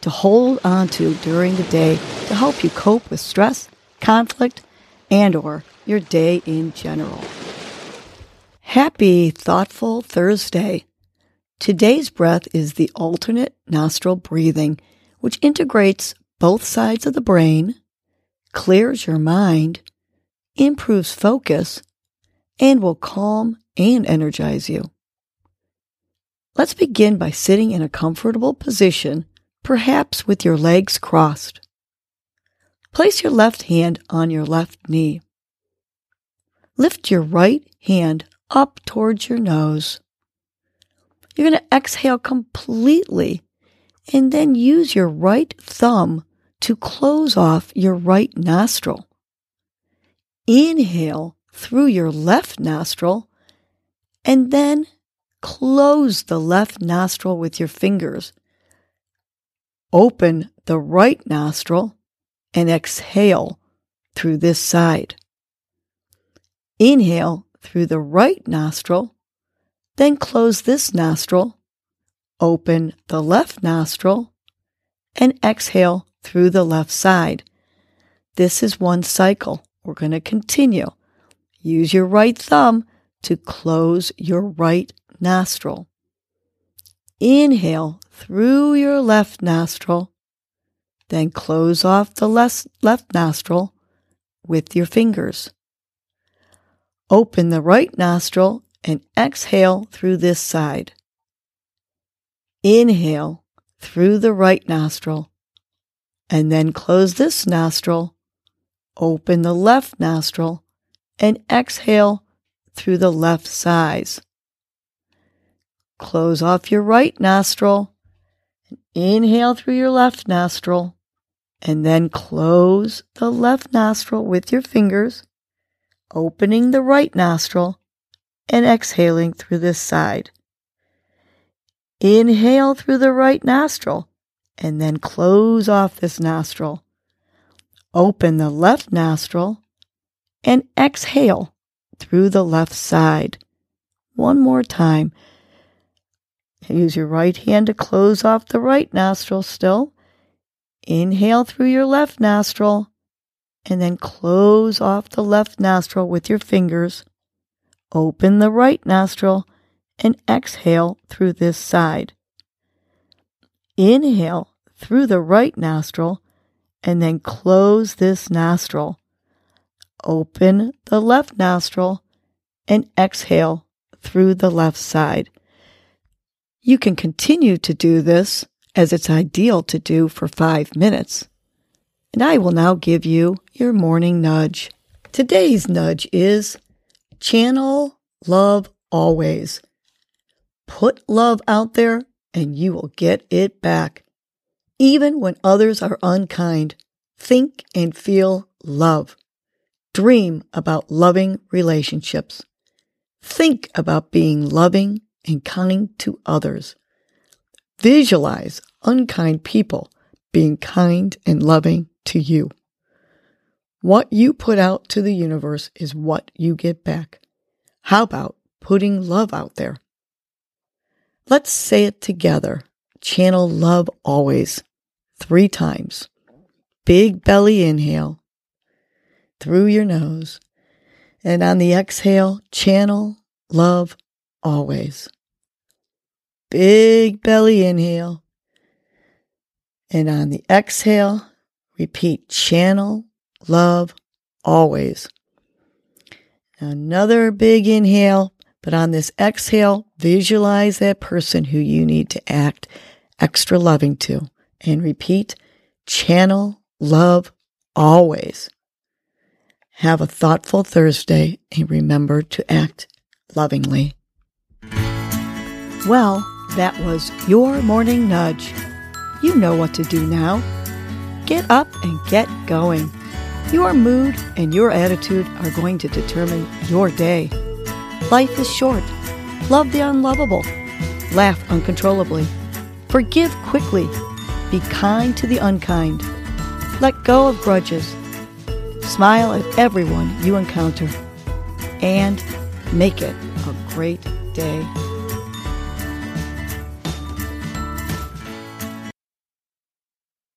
to hold on to during the day to help you cope with stress, conflict, and or your day in general. Happy thoughtful Thursday. Today's breath is the alternate nostril breathing, which integrates both sides of the brain, clears your mind, improves focus, and will calm and energize you. Let's begin by sitting in a comfortable position perhaps with your legs crossed. Place your left hand on your left knee. Lift your right hand up towards your nose. You're going to exhale completely and then use your right thumb to close off your right nostril. Inhale through your left nostril and then close the left nostril with your fingers Open the right nostril and exhale through this side. Inhale through the right nostril, then close this nostril, open the left nostril, and exhale through the left side. This is one cycle. We're going to continue. Use your right thumb to close your right nostril. Inhale through your left nostril, then close off the left, nostril with your fingers. Open the right nostril and exhale through this side. Inhale through the right nostril and then close this nostril. Open the left nostril and exhale through the left sides. Close off your right nostril. Inhale through your left nostril. And then close the left nostril with your fingers, opening the right nostril and exhaling through this side. Inhale through the right nostril and then close off this nostril. Open the left nostril and exhale through the left side. One more time. Use your right hand to close off the right nostril still. Inhale through your left nostril and then close off the left nostril with your fingers. Open the right nostril and exhale through this side. Inhale through the right nostril and then close this nostril. Open the left nostril and exhale through the left side. You can continue to do this as it's ideal to do for five minutes. And I will now give you your morning nudge. Today's nudge is channel love always. Put love out there and you will get it back. Even when others are unkind, think and feel love. Dream about loving relationships. Think about being loving and kind to others. Visualize unkind people being kind and loving to you. What you put out to the universe is what you get back. How about putting love out there? Let's say it together. Channel love always. Three times. Big belly inhale through your nose. And on the exhale, channel love always. Big belly inhale. And on the exhale, repeat channel, love, always. Another big inhale, but on this exhale, visualize that person who you need to act extra loving to. And repeat channel, love, always. Have a thoughtful Thursday and remember to act lovingly. Well, that was your morning nudge. You know what to do now. get up and get going. Your mood and your attitude are going to determine your day. Life is short. Love the unlovable. Laugh uncontrollably. Forgive quickly. Be kind to the unkind. Let go of grudges. Smile at everyone you encounter. And make it a great day